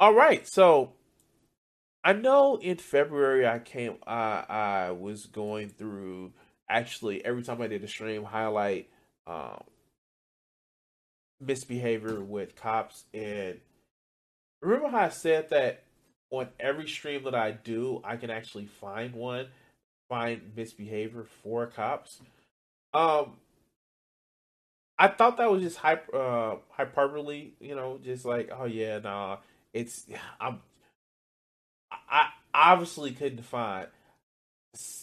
All right, so I know in February I came I I was going through actually every time I did a stream highlight um misbehavior with cops. And remember how I said that on every stream that I do I can actually find one find misbehavior for cops. Um I thought that was just hyper uh hyperbole you know just like oh yeah nah it's I'm I obviously couldn't find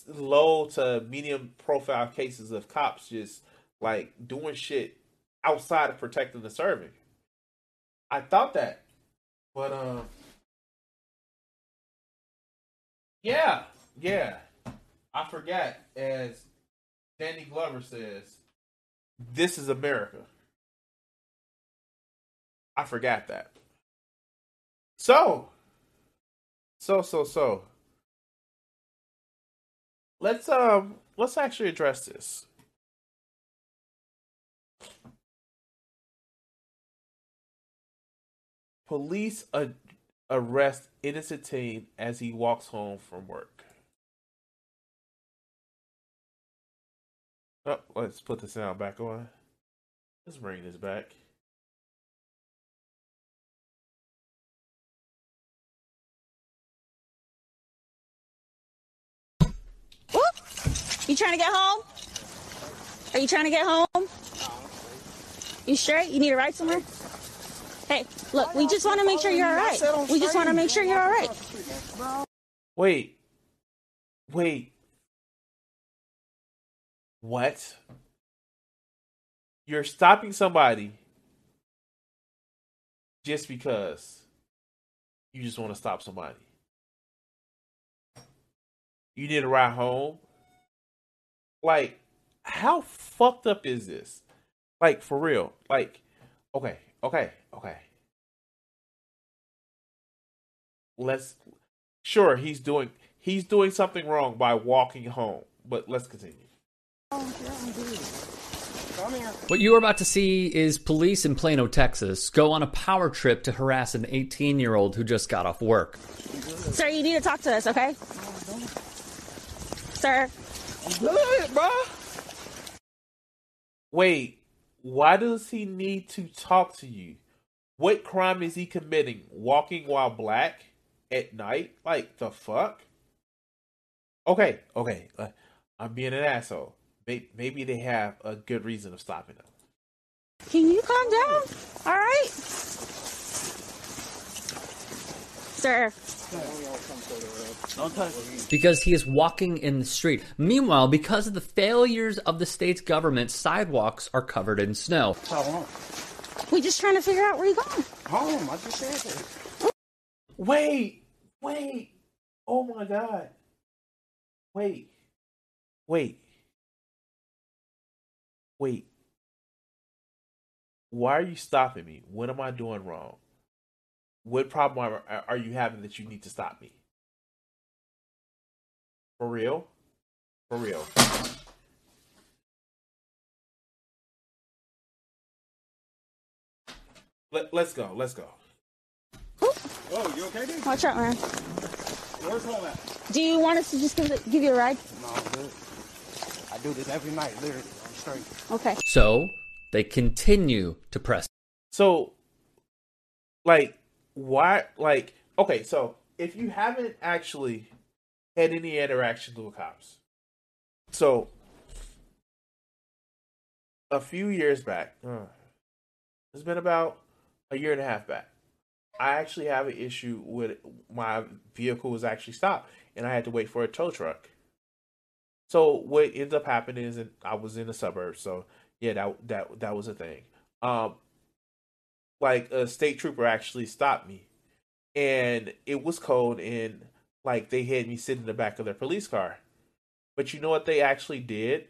low to medium profile cases of cops just like doing shit outside of protecting the servant. I thought that, but um, yeah, yeah, I forgot. As Danny Glover says, "This is America." I forgot that. So, so so so. Let's um let's actually address this. Police a- arrest innocent teen as he walks home from work. Oh, let's put the sound back on. Let's bring this back. You trying to get home? Are you trying to get home? You sure? You need a ride somewhere? Hey, look, we just want to make sure you're all right. We just want to make sure you're all right. Wait. Wait. What? You're stopping somebody just because you just want to stop somebody. You need a ride home. Like, how fucked up is this? Like, for real. Like, okay, okay, okay. Let's sure he's doing he's doing something wrong by walking home, but let's continue. What you are about to see is police in Plano, Texas, go on a power trip to harass an 18 year old who just got off work. Sir, you need to talk to us, okay? Sir, Good, bro. Wait, why does he need to talk to you? What crime is he committing? Walking while black at night? Like the fuck? Okay, okay. Uh, I'm being an asshole. Maybe, maybe they have a good reason of stopping him. can you calm down? All right? Sir, Because he is walking in the street. Meanwhile, because of the failures of the state's government, sidewalks are covered in snow. we just trying to figure out where you're going. Home, I just said that. Wait, wait. Oh my god. Wait, wait, wait. Why are you stopping me? What am I doing wrong? What problem are, are you having that you need to stop me? For real? For real. Let, let's go. Let's go. Oh, you okay, dude? Watch out, man. Where's home at? Do you want us to just give, give you a ride? No, I'm. I do this every night, literally. I'm straight. Okay. So they continue to press. So, like, why? Like, okay, so if you haven't actually had any interactions with cops, so a few years back, uh, it's been about a year and a half back. I actually have an issue with my vehicle was actually stopped, and I had to wait for a tow truck. So what ended up happening is I was in the suburbs, so yeah, that that that was a thing. Um, like a state trooper actually stopped me, and it was cold, and like they had me sit in the back of their police car. But you know what they actually did?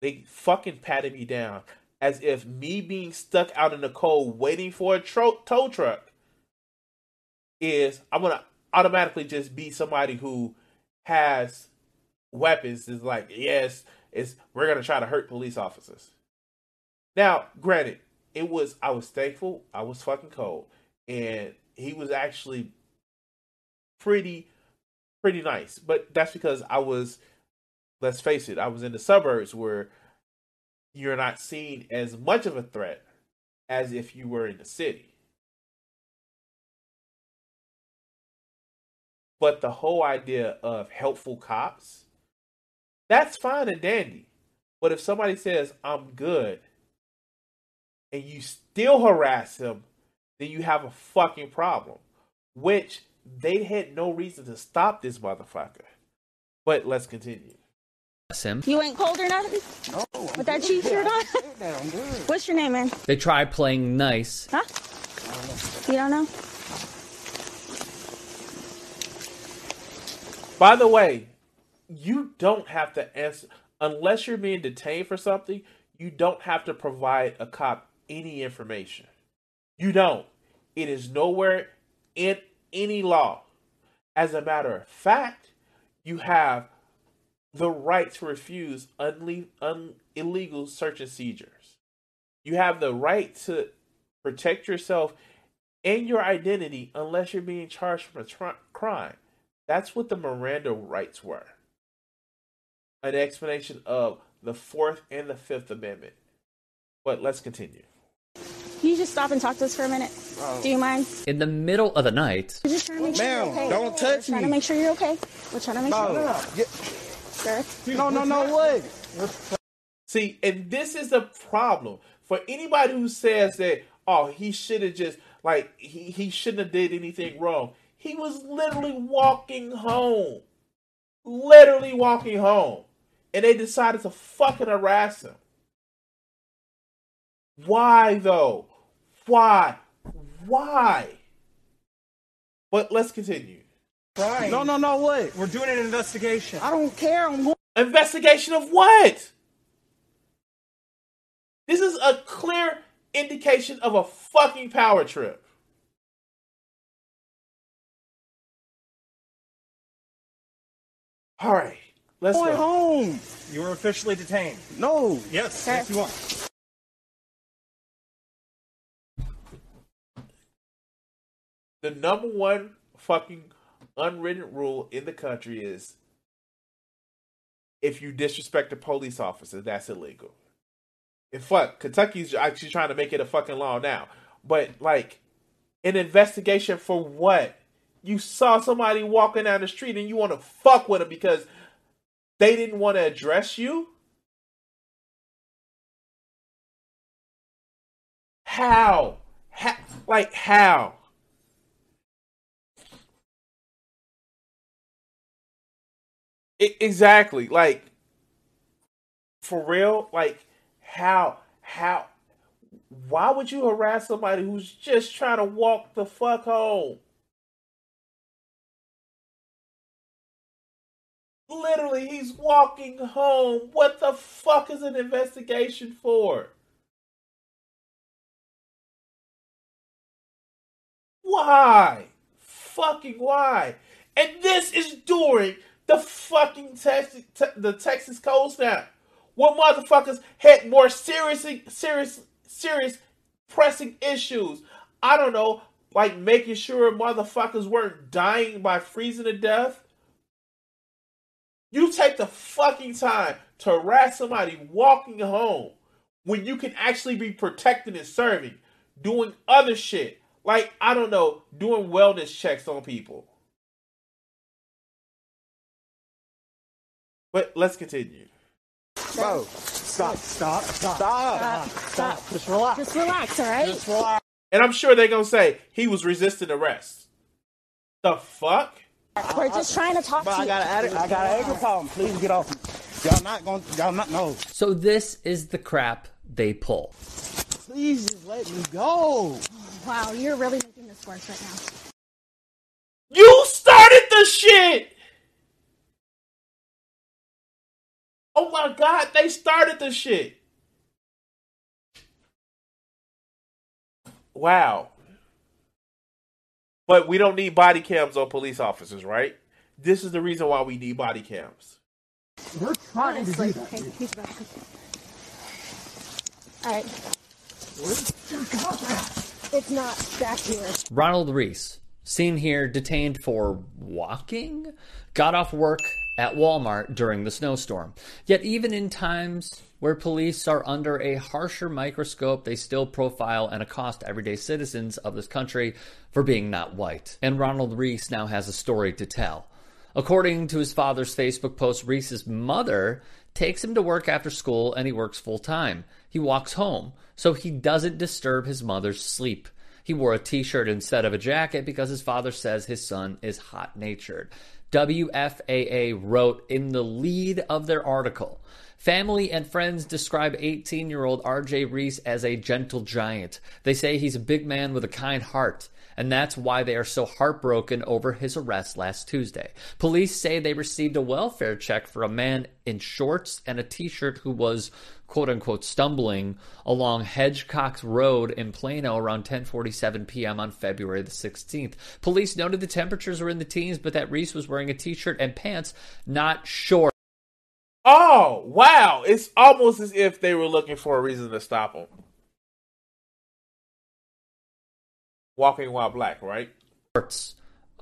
They fucking patted me down as if me being stuck out in the cold waiting for a tro- tow truck is I'm gonna automatically just be somebody who has weapons. Is like yes, it's we're gonna try to hurt police officers. Now, granted, it was I was thankful I was fucking cold, and he was actually pretty pretty nice. But that's because I was let's face it, I was in the suburbs where you're not seen as much of a threat as if you were in the city. But the whole idea of helpful cops, that's fine and dandy. But if somebody says, I'm good, and you still harass him, then you have a fucking problem. Which they had no reason to stop this motherfucker. But let's continue. Him. You ain't cold or nothing? No. With that chief shirt on? What's your name, man? They try playing nice. Huh? You don't know? By the way, you don't have to answer unless you're being detained for something. You don't have to provide a cop any information. You don't. It is nowhere in any law. As a matter of fact, you have the right to refuse un- illegal search and seizures. You have the right to protect yourself and your identity unless you're being charged for a tr- crime. That's what the Miranda rights were. An explanation of the Fourth and the Fifth Amendment. But let's continue. Can you just stop and talk to us for a minute? Oh. Do you mind? In the middle of the night. We're just trying to make sure you're okay. don't touch We're trying to make sure you're okay. We're trying to make no, sure. No, no. Sir? No, no, no way. See, and this is the problem for anybody who says that, oh, he should have just like he, he shouldn't have did anything wrong. He was literally walking home. Literally walking home. And they decided to fucking harass him. Why though? Why? Why? But let's continue. Right. No, no, no, wait. We're doing an investigation. I don't care. I'm going. Investigation of what? This is a clear indication of a fucking power trip. All right, let's going go. home. You were officially detained. No. Yes, yes, you are. The number one fucking unwritten rule in the country is if you disrespect a police officer, that's illegal. And fuck, Kentucky's actually trying to make it a fucking law now. But like, an investigation for what? You saw somebody walking down the street and you want to fuck with them because they didn't want to address you? How? how? Like, how? It, exactly. Like, for real? Like, how? How? Why would you harass somebody who's just trying to walk the fuck home? Literally, he's walking home. What the fuck is an investigation for? Why? Fucking why? And this is during the fucking Texas, te- the Texas cold snap. What motherfuckers had more serious, serious, serious pressing issues? I don't know, like making sure motherfuckers weren't dying by freezing to death you take the fucking time to harass somebody walking home when you can actually be protecting and serving, doing other shit. Like, I don't know, doing wellness checks on people. But let's continue. Bro, stop, stop, stop, stop, stop. Just relax. Just relax, all right? Just relax. And I'm sure they're gonna say he was resisting arrest. The fuck? We're just trying to talk but to I got an I got an anger problem. Please get off me. Y'all not gonna. Y'all not know. So this is the crap they pull. Please just let me go. Wow, you're really making this worse right now. You started the shit! Oh my god, they started the shit. Wow. But we don't need body cams on police officers, right? This is the reason why we need body cams. We're trying to do Honestly. that. Okay, he's back. Alright. It's not back here. Ronald Reese, seen here detained for walking, got off work at Walmart during the snowstorm. Yet, even in times where police are under a harsher microscope, they still profile and accost everyday citizens of this country for being not white. And Ronald Reese now has a story to tell. According to his father's Facebook post, Reese's mother takes him to work after school and he works full time. He walks home so he doesn't disturb his mother's sleep. He wore a t shirt instead of a jacket because his father says his son is hot natured. WFAA wrote in the lead of their article Family and friends describe 18 year old RJ Reese as a gentle giant. They say he's a big man with a kind heart and that's why they are so heartbroken over his arrest last Tuesday. Police say they received a welfare check for a man in shorts and a t shirt who was quote unquote stumbling along Hedgcoxe Road in Plano around 10:47 p.m. on February the 16th. Police noted the temperatures were in the teens but that Reese was wearing a t-shirt and pants, not shorts. Oh, wow. It's almost as if they were looking for a reason to stop him. Walking while black, right?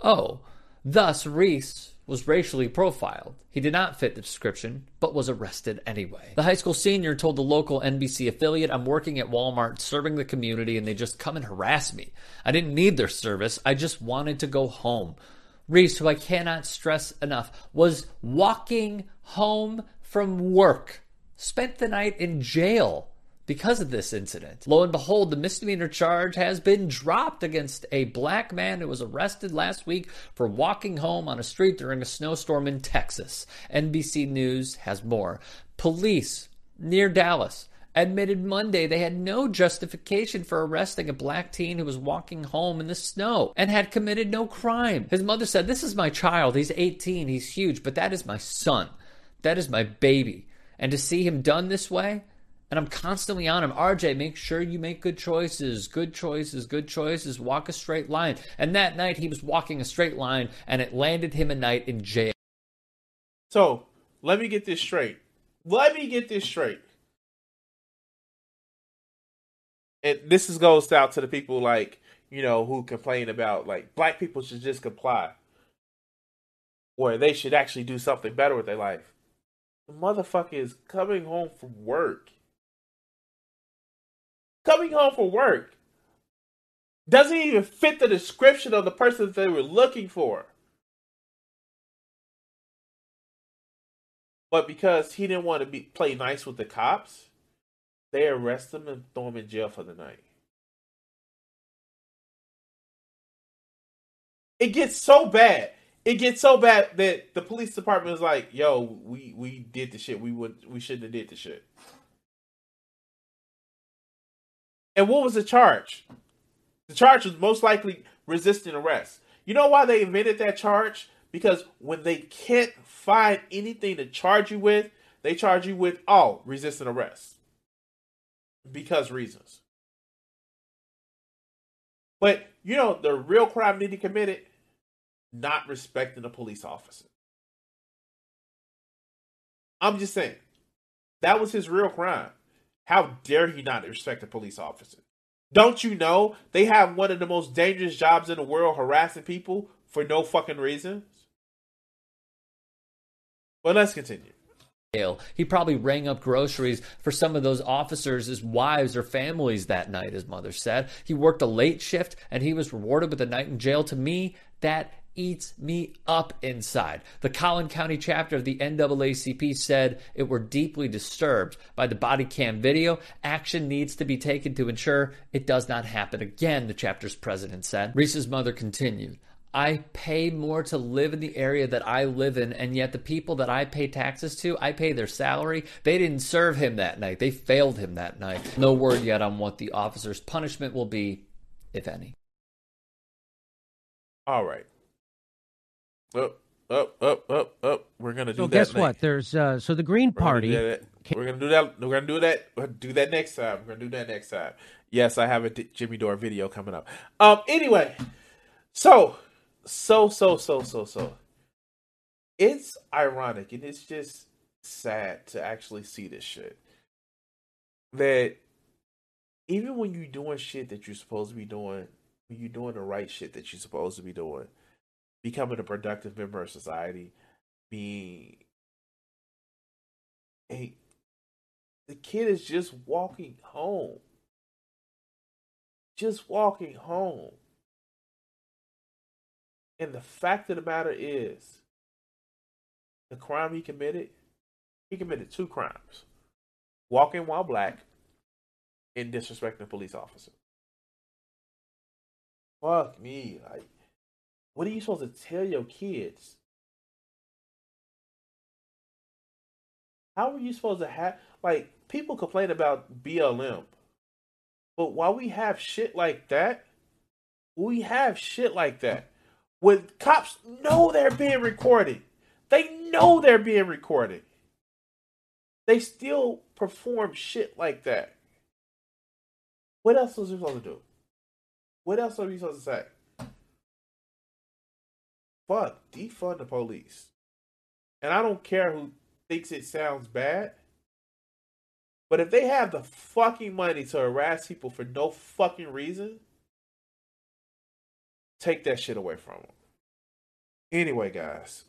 Oh, thus Reese was racially profiled. He did not fit the description, but was arrested anyway. The high school senior told the local NBC affiliate, I'm working at Walmart serving the community and they just come and harass me. I didn't need their service, I just wanted to go home. Reese, who I cannot stress enough, was walking home from work, spent the night in jail because of this incident. Lo and behold, the misdemeanor charge has been dropped against a black man who was arrested last week for walking home on a street during a snowstorm in Texas. NBC News has more. Police near Dallas admitted Monday they had no justification for arresting a black teen who was walking home in the snow and had committed no crime. His mother said, This is my child. He's 18. He's huge, but that is my son. That is my baby. And to see him done this way, and I'm constantly on him. RJ, make sure you make good choices, good choices, good choices. Walk a straight line. And that night he was walking a straight line, and it landed him a night in jail. So, let me get this straight. Let me get this straight. And this is goes out to the people like, you know, who complain about like black people should just comply. Or they should actually do something better with their life. The motherfucker is coming home from work. Coming home from work. Doesn't even fit the description of the person that they were looking for. But because he didn't want to be play nice with the cops, they arrest him and throw him in jail for the night. It gets so bad. It gets so bad that the police department is like, "Yo, we we did the shit. We would we shouldn't have did the shit." And what was the charge? The charge was most likely resisting arrest. You know why they invented that charge? Because when they can't find anything to charge you with, they charge you with oh, resisting arrest. Because reasons. But you know the real crime that he committed? Not respecting a police officer. I'm just saying. That was his real crime. How dare he not respect a police officer? Don't you know they have one of the most dangerous jobs in the world harassing people for no fucking reasons? But let's continue. He probably rang up groceries for some of those officers' wives or families that night, his mother said. He worked a late shift and he was rewarded with a night in jail. To me, that eats me up inside. The Collin County chapter of the NAACP said it were deeply disturbed by the body cam video. Action needs to be taken to ensure it does not happen again, the chapter's president said. Reese's mother continued. I pay more to live in the area that I live in, and yet the people that I pay taxes to, I pay their salary. They didn't serve him that night. They failed him that night. No word yet on what the officer's punishment will be if any. All right. Up, up, up, up, up. We're gonna do So that. guess next. what? There's uh, so the Green We're gonna Party. do We're gonna do that. We're gonna do that. We're gonna do that next time. We're gonna do that next time. Yes, I have a D- Jimmy Dore video coming up. Um. Anyway, so, so, so, so, so, so. It's ironic and it's just sad to actually see this shit. That even when you're doing shit that you're supposed to be doing, when you're doing the right shit that you're supposed to be doing, becoming a productive member of society, being a the kid is just walking home. Just walking home. And the fact of the matter is, the crime he committed, he committed two crimes walking while black and disrespecting a police officer. Fuck me. Like, what are you supposed to tell your kids? How are you supposed to have like people complain about BLM, but while we have shit like that, we have shit like that. When cops know they're being recorded, they know they're being recorded. They still perform shit like that. What else was we supposed to do? What else are we supposed to say? Fuck, defund the police. And I don't care who thinks it sounds bad. But if they have the fucking money to harass people for no fucking reason, take that shit away from them. Anyway, guys,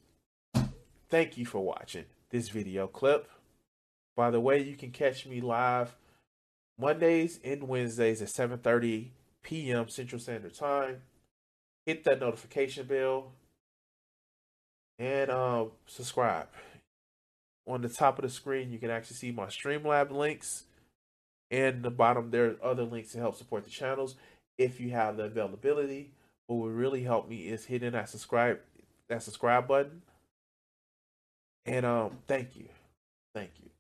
thank you for watching this video clip. By the way, you can catch me live Mondays and Wednesdays at 7:30 p.m. Central Standard Time. Hit that notification bell and um, subscribe. On the top of the screen, you can actually see my Streamlab links. And the bottom, there are other links to help support the channels if you have the availability. What would really help me is hitting that subscribe that subscribe button. And um, thank you, thank you.